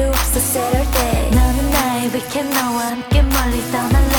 필요 없어 새로울 때 너는 나의 위켄 너와 함께 멀리 떠날래.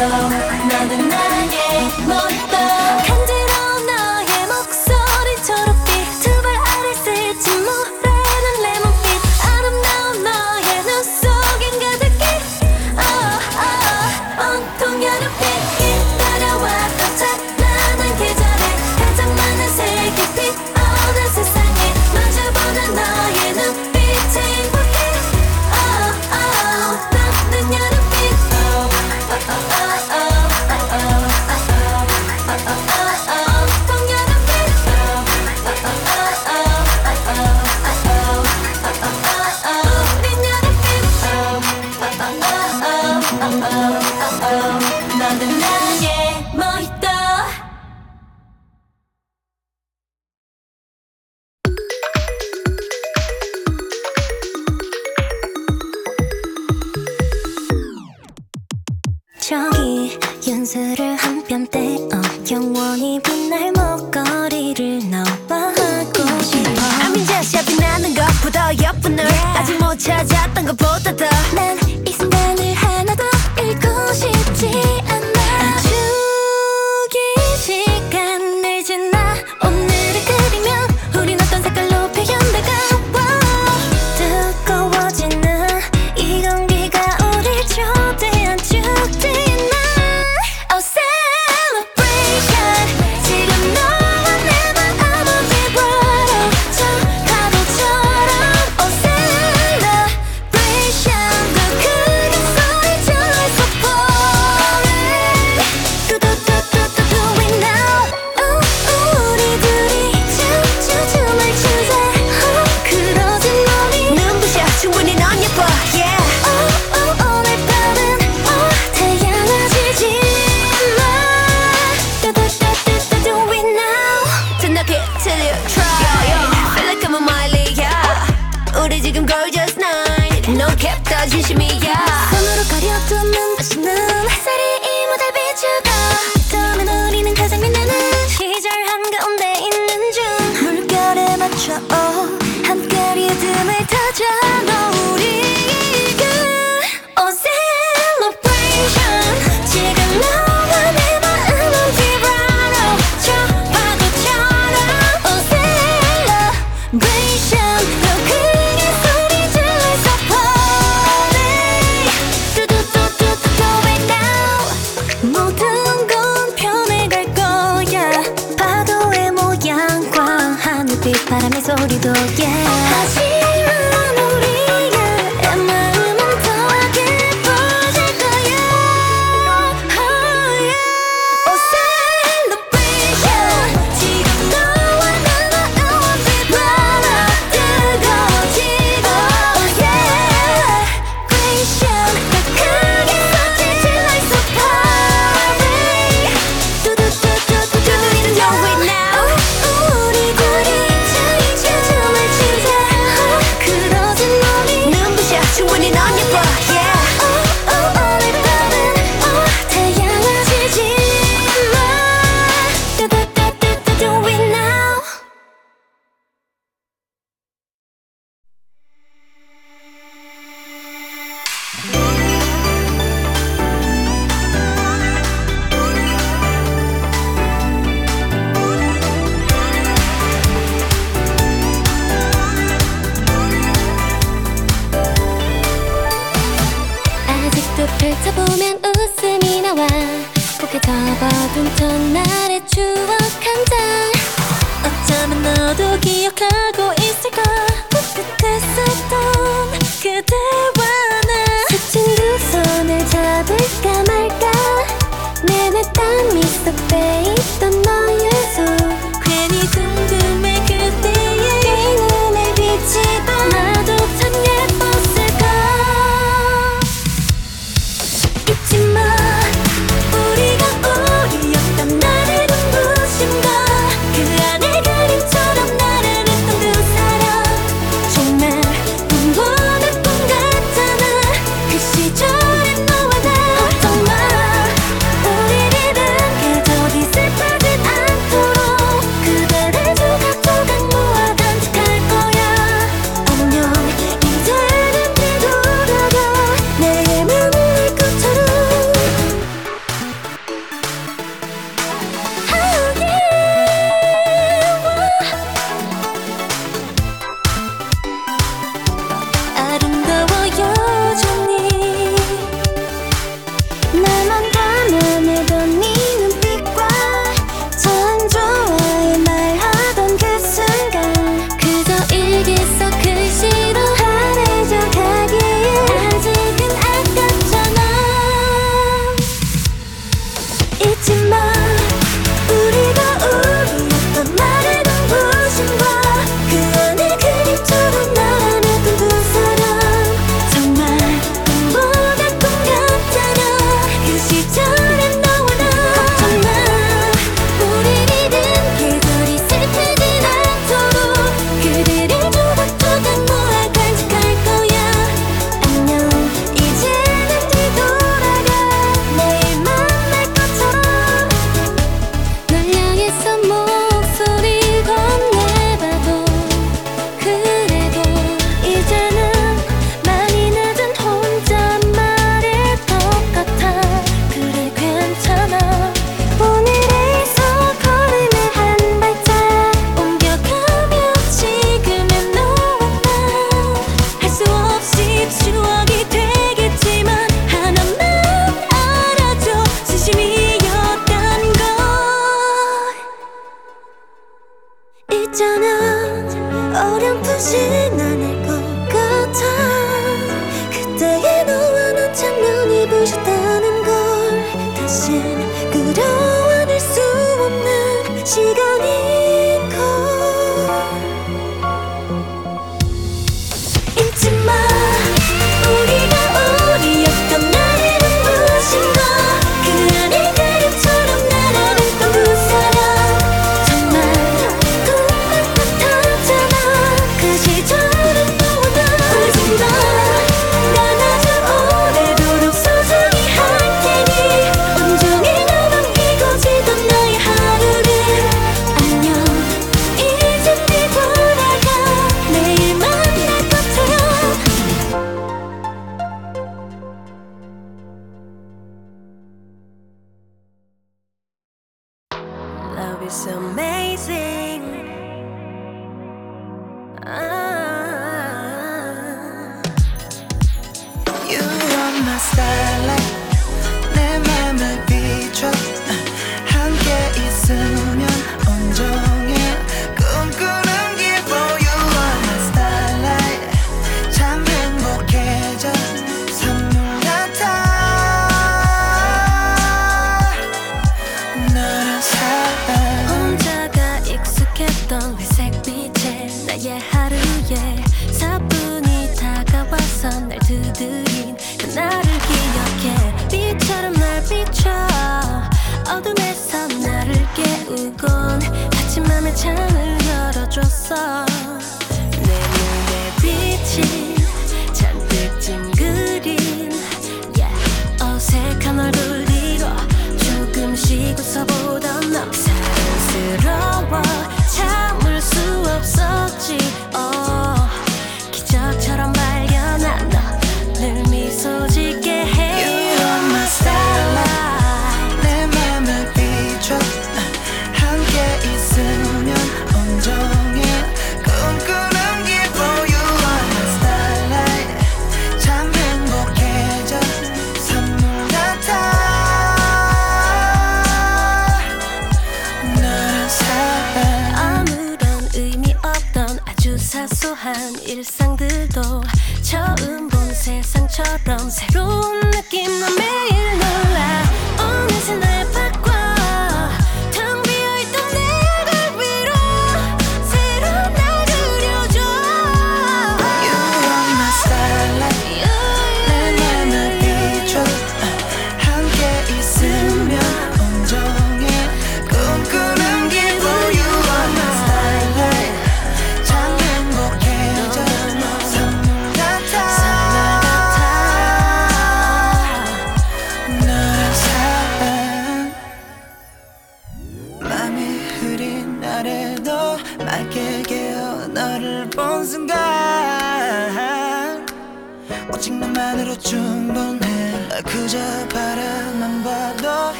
Another night. 찾아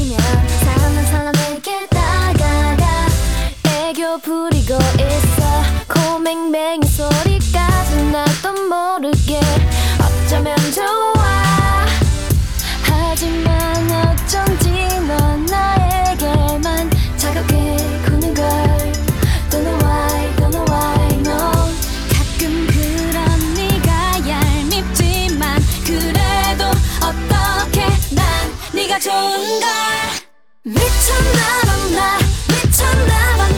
아니면 사람은 사람에게 다가가 애교 부리고 있어. 고맹맹이 소리까지 나도 모르게 어쩌면 좋아. 하지만 어쩐지 넌 나에게만 자극해 구는 걸. Don't know why, 가끔 그런 네가 얄밉지만 그래도 어떻게 난 네가 좋은걸. 미쳤나봐 나 미쳤나봐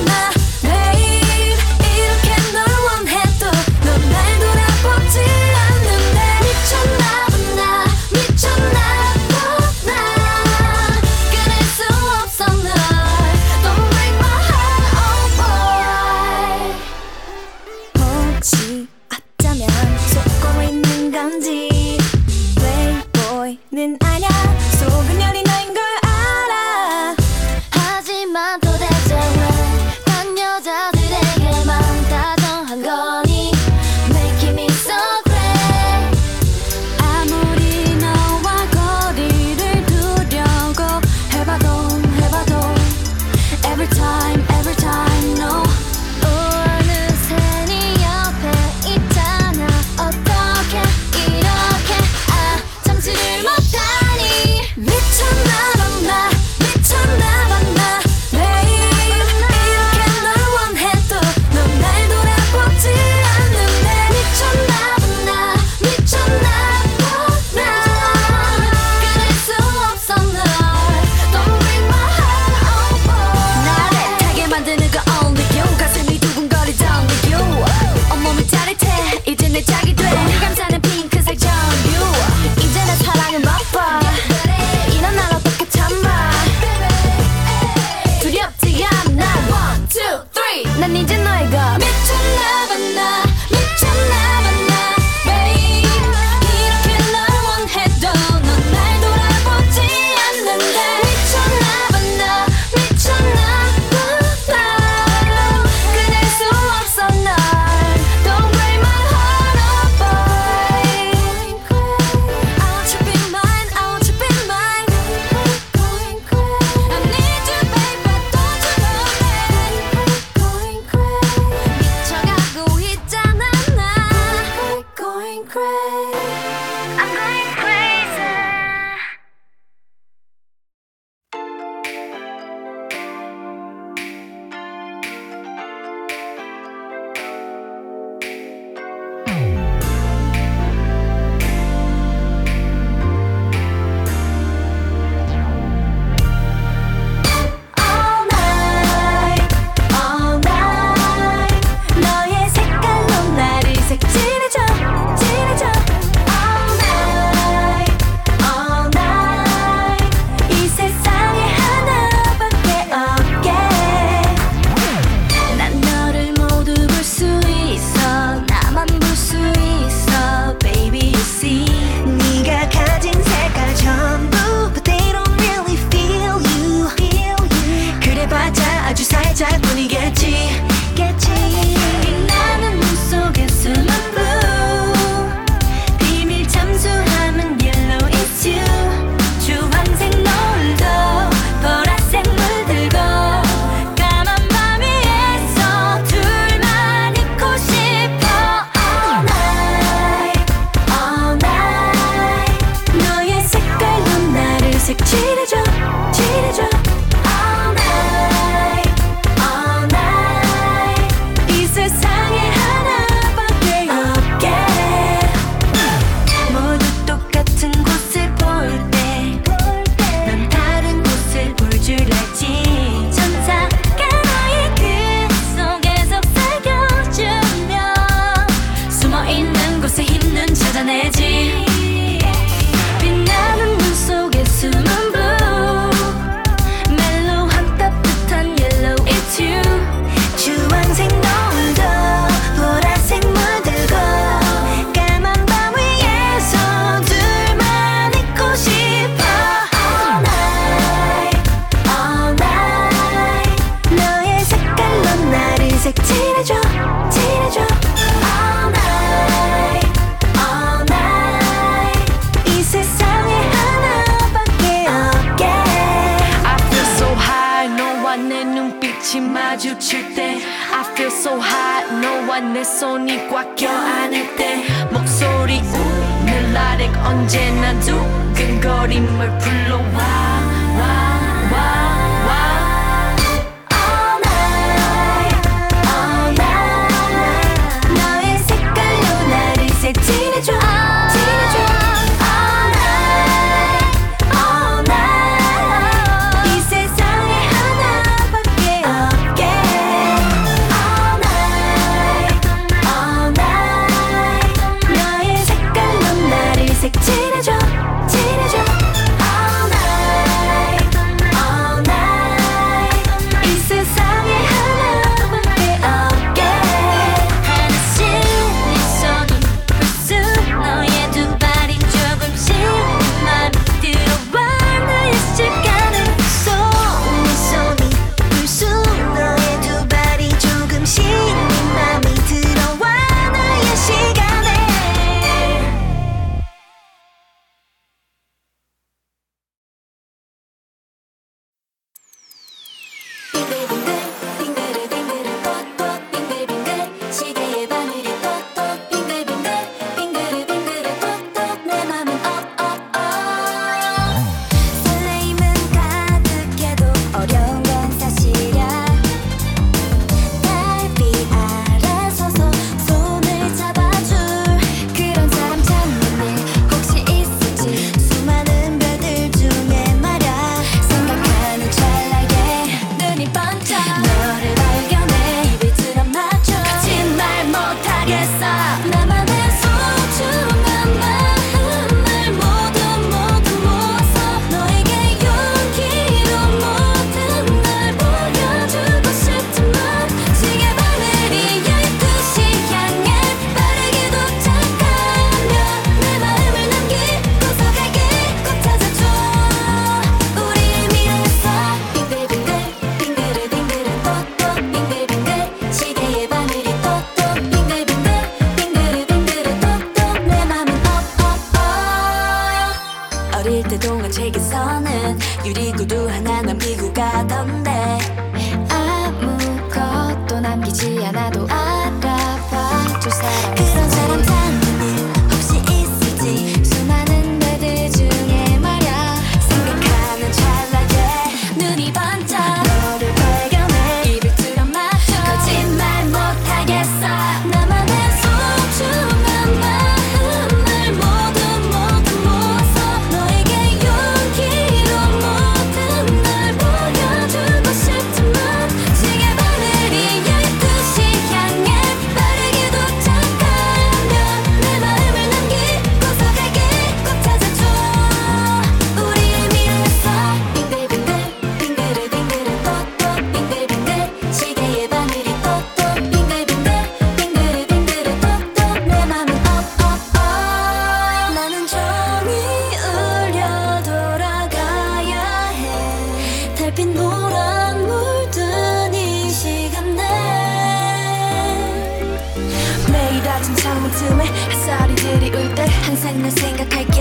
항상 널 생각할게.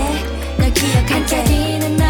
널 기억할게.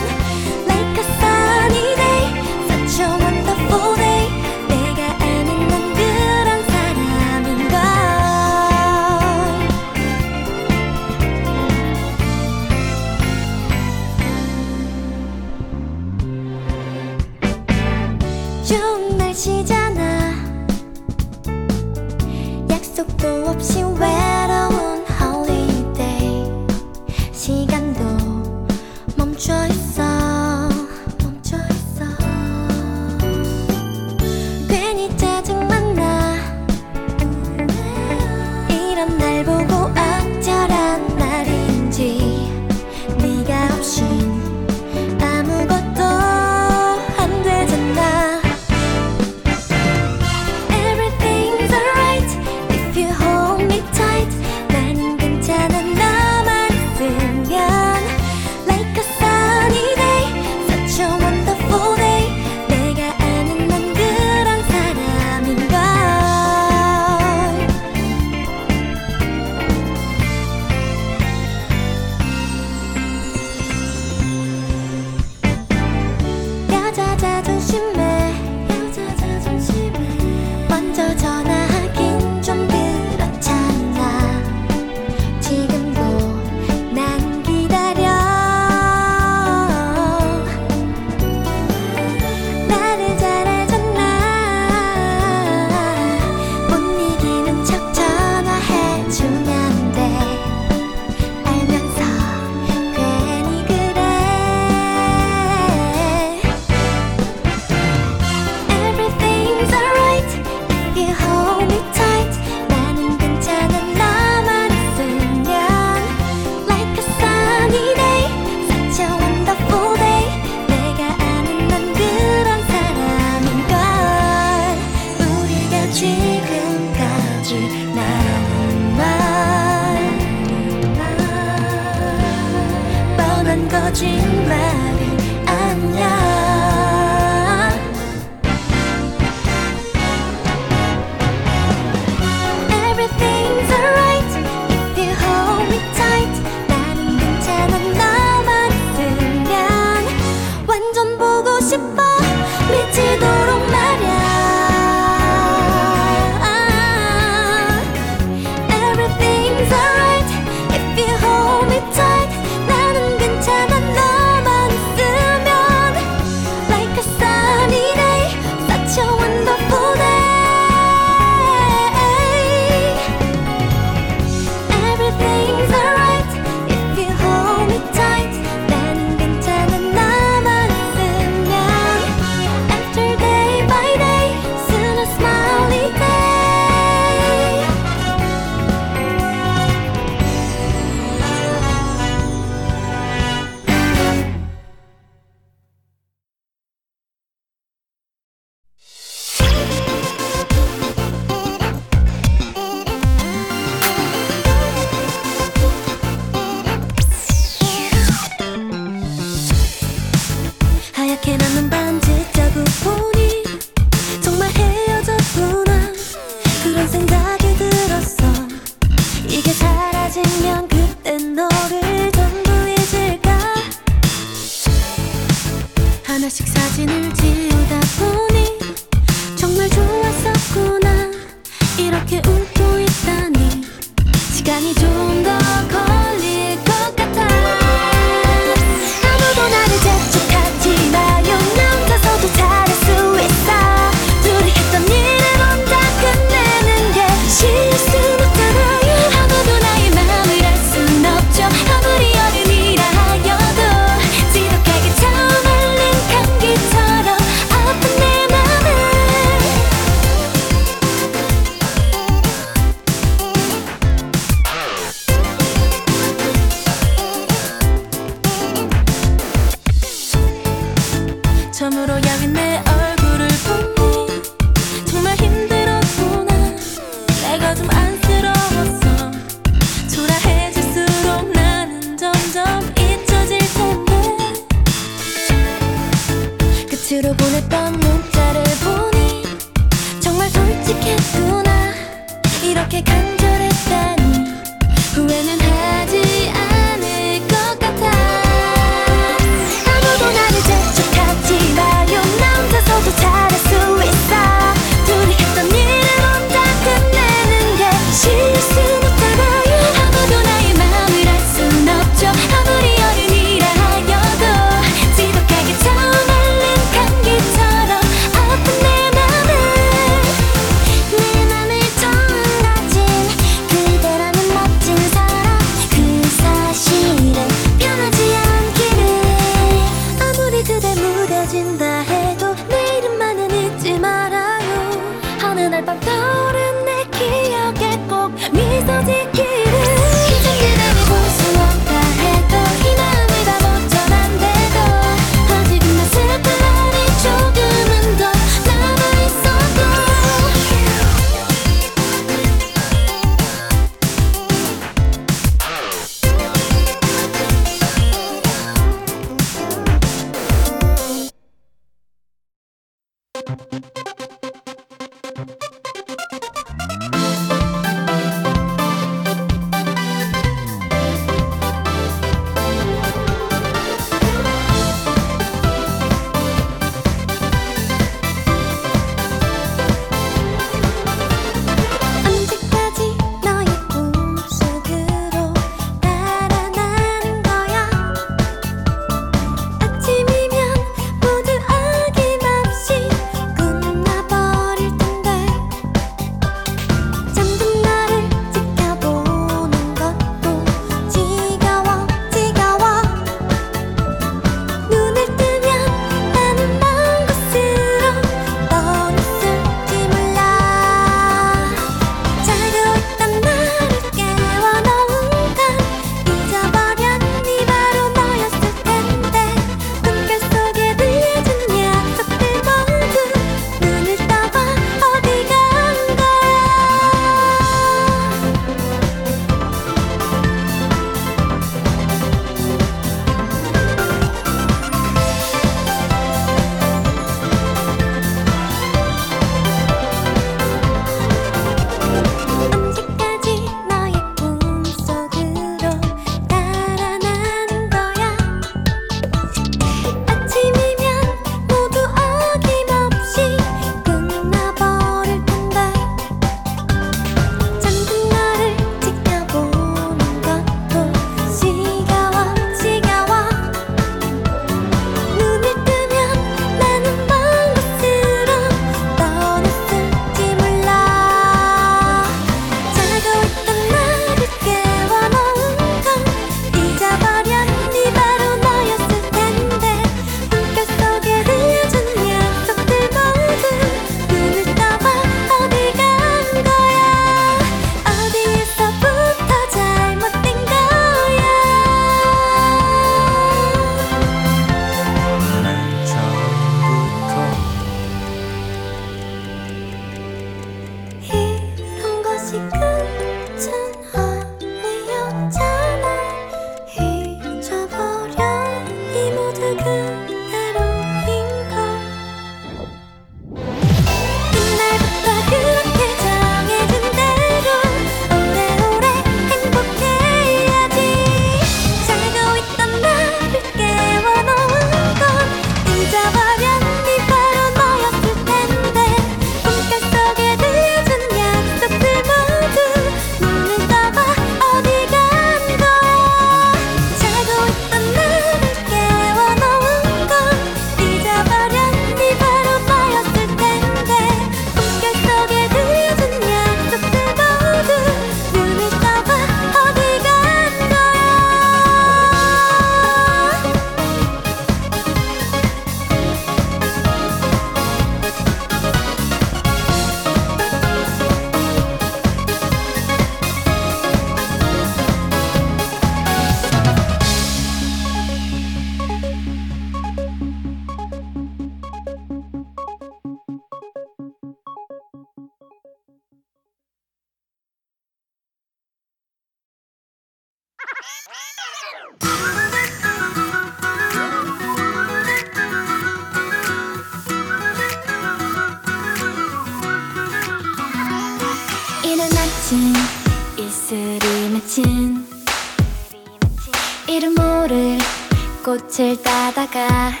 따다가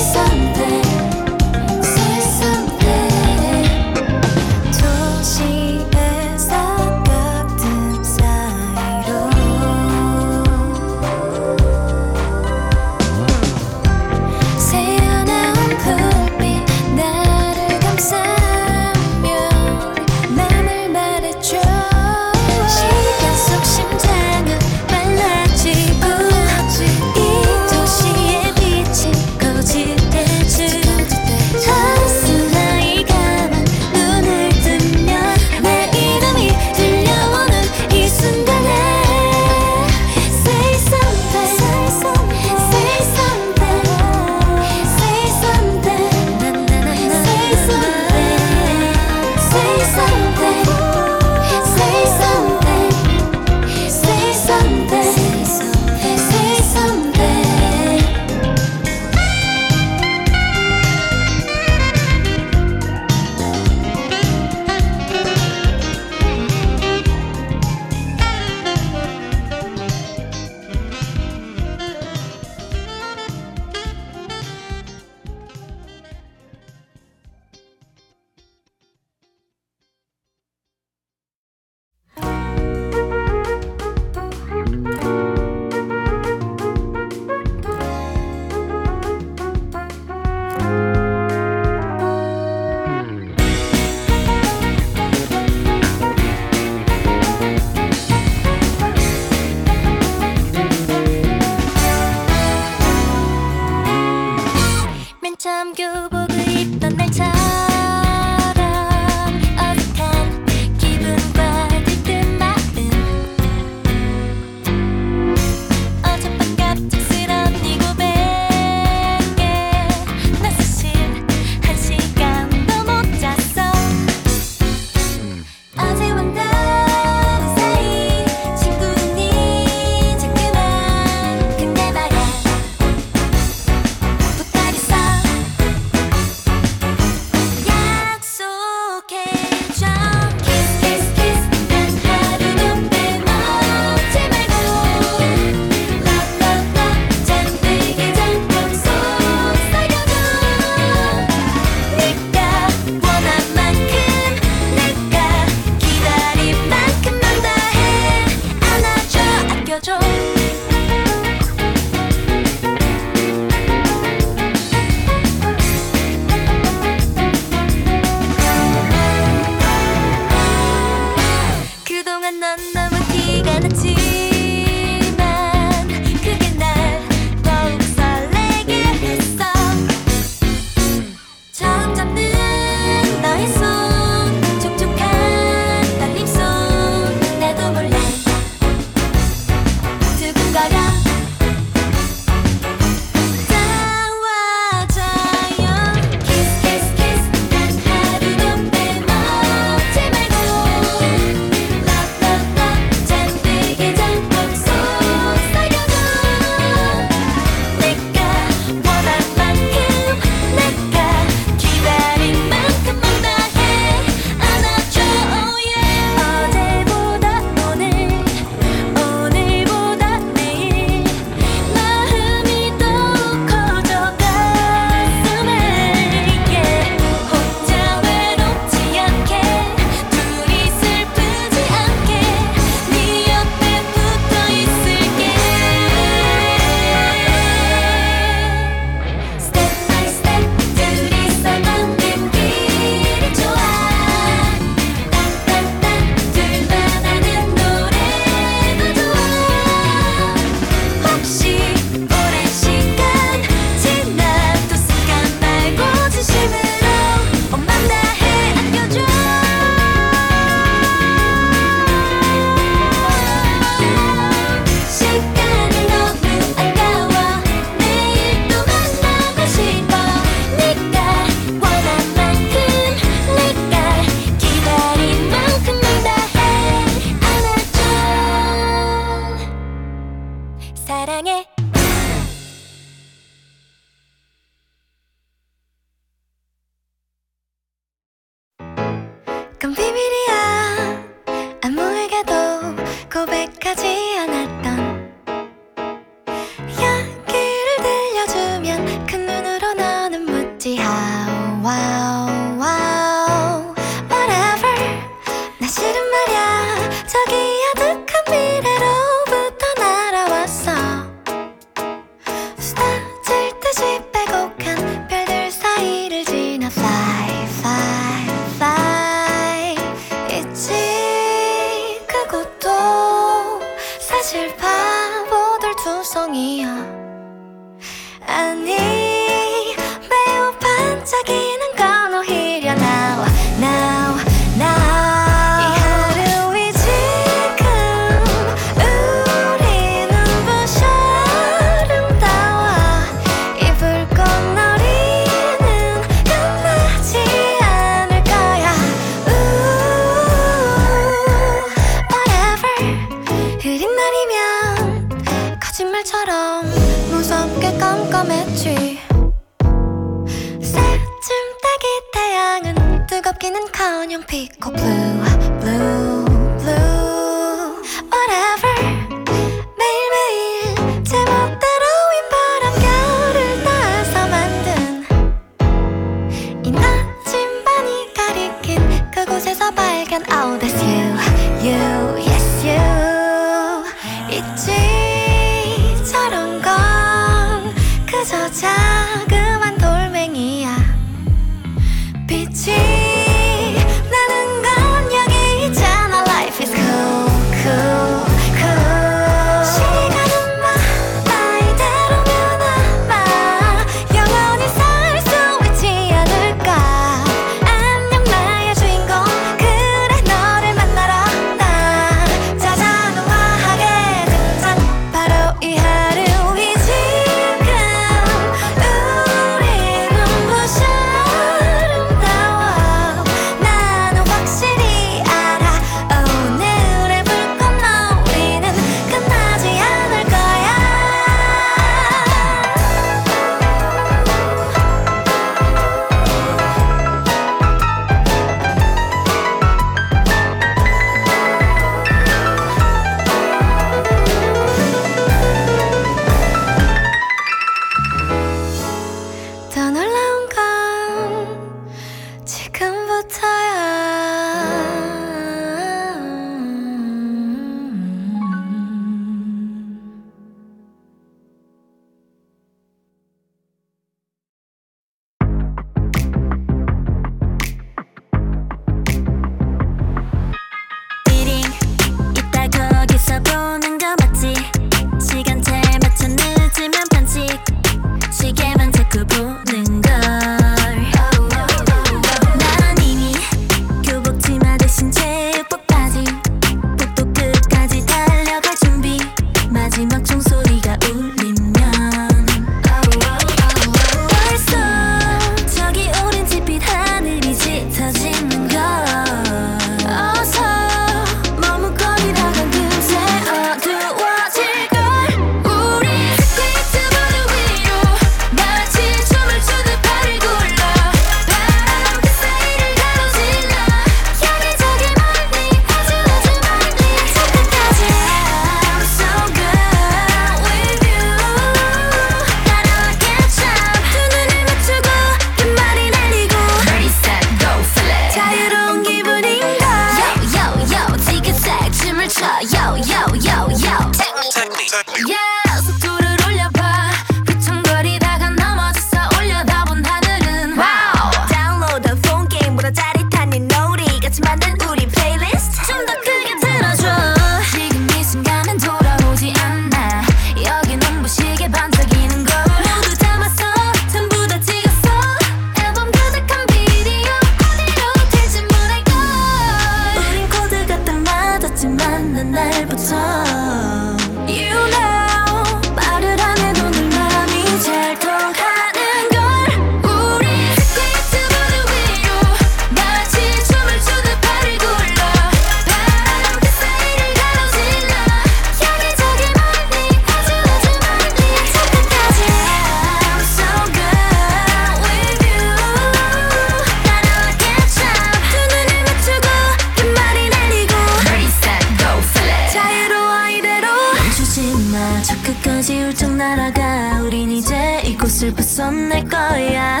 날 벗어날 거야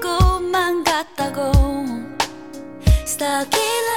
꿈만 같다고 love